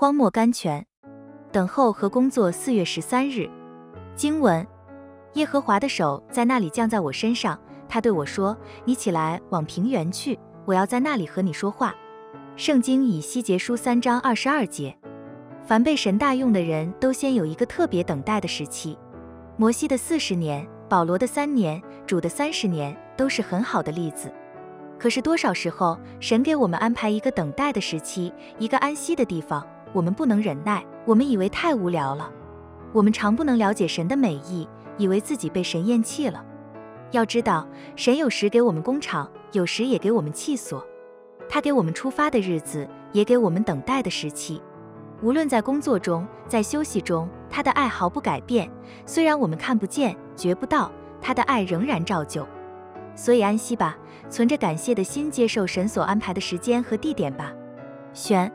荒漠甘泉，等候和工作。四月十三日，经文：耶和华的手在那里降在我身上，他对我说：“你起来往平原去，我要在那里和你说话。”圣经以西结书三章二十二节。凡被神大用的人都先有一个特别等待的时期。摩西的四十年，保罗的三年，主的三十年，都是很好的例子。可是多少时候，神给我们安排一个等待的时期，一个安息的地方。我们不能忍耐，我们以为太无聊了。我们常不能了解神的美意，以为自己被神厌弃了。要知道，神有时给我们工厂，有时也给我们气所。他给我们出发的日子，也给我们等待的时期。无论在工作中，在休息中，他的爱毫不改变。虽然我们看不见、觉不到，他的爱仍然照旧。所以安息吧，存着感谢的心接受神所安排的时间和地点吧。选。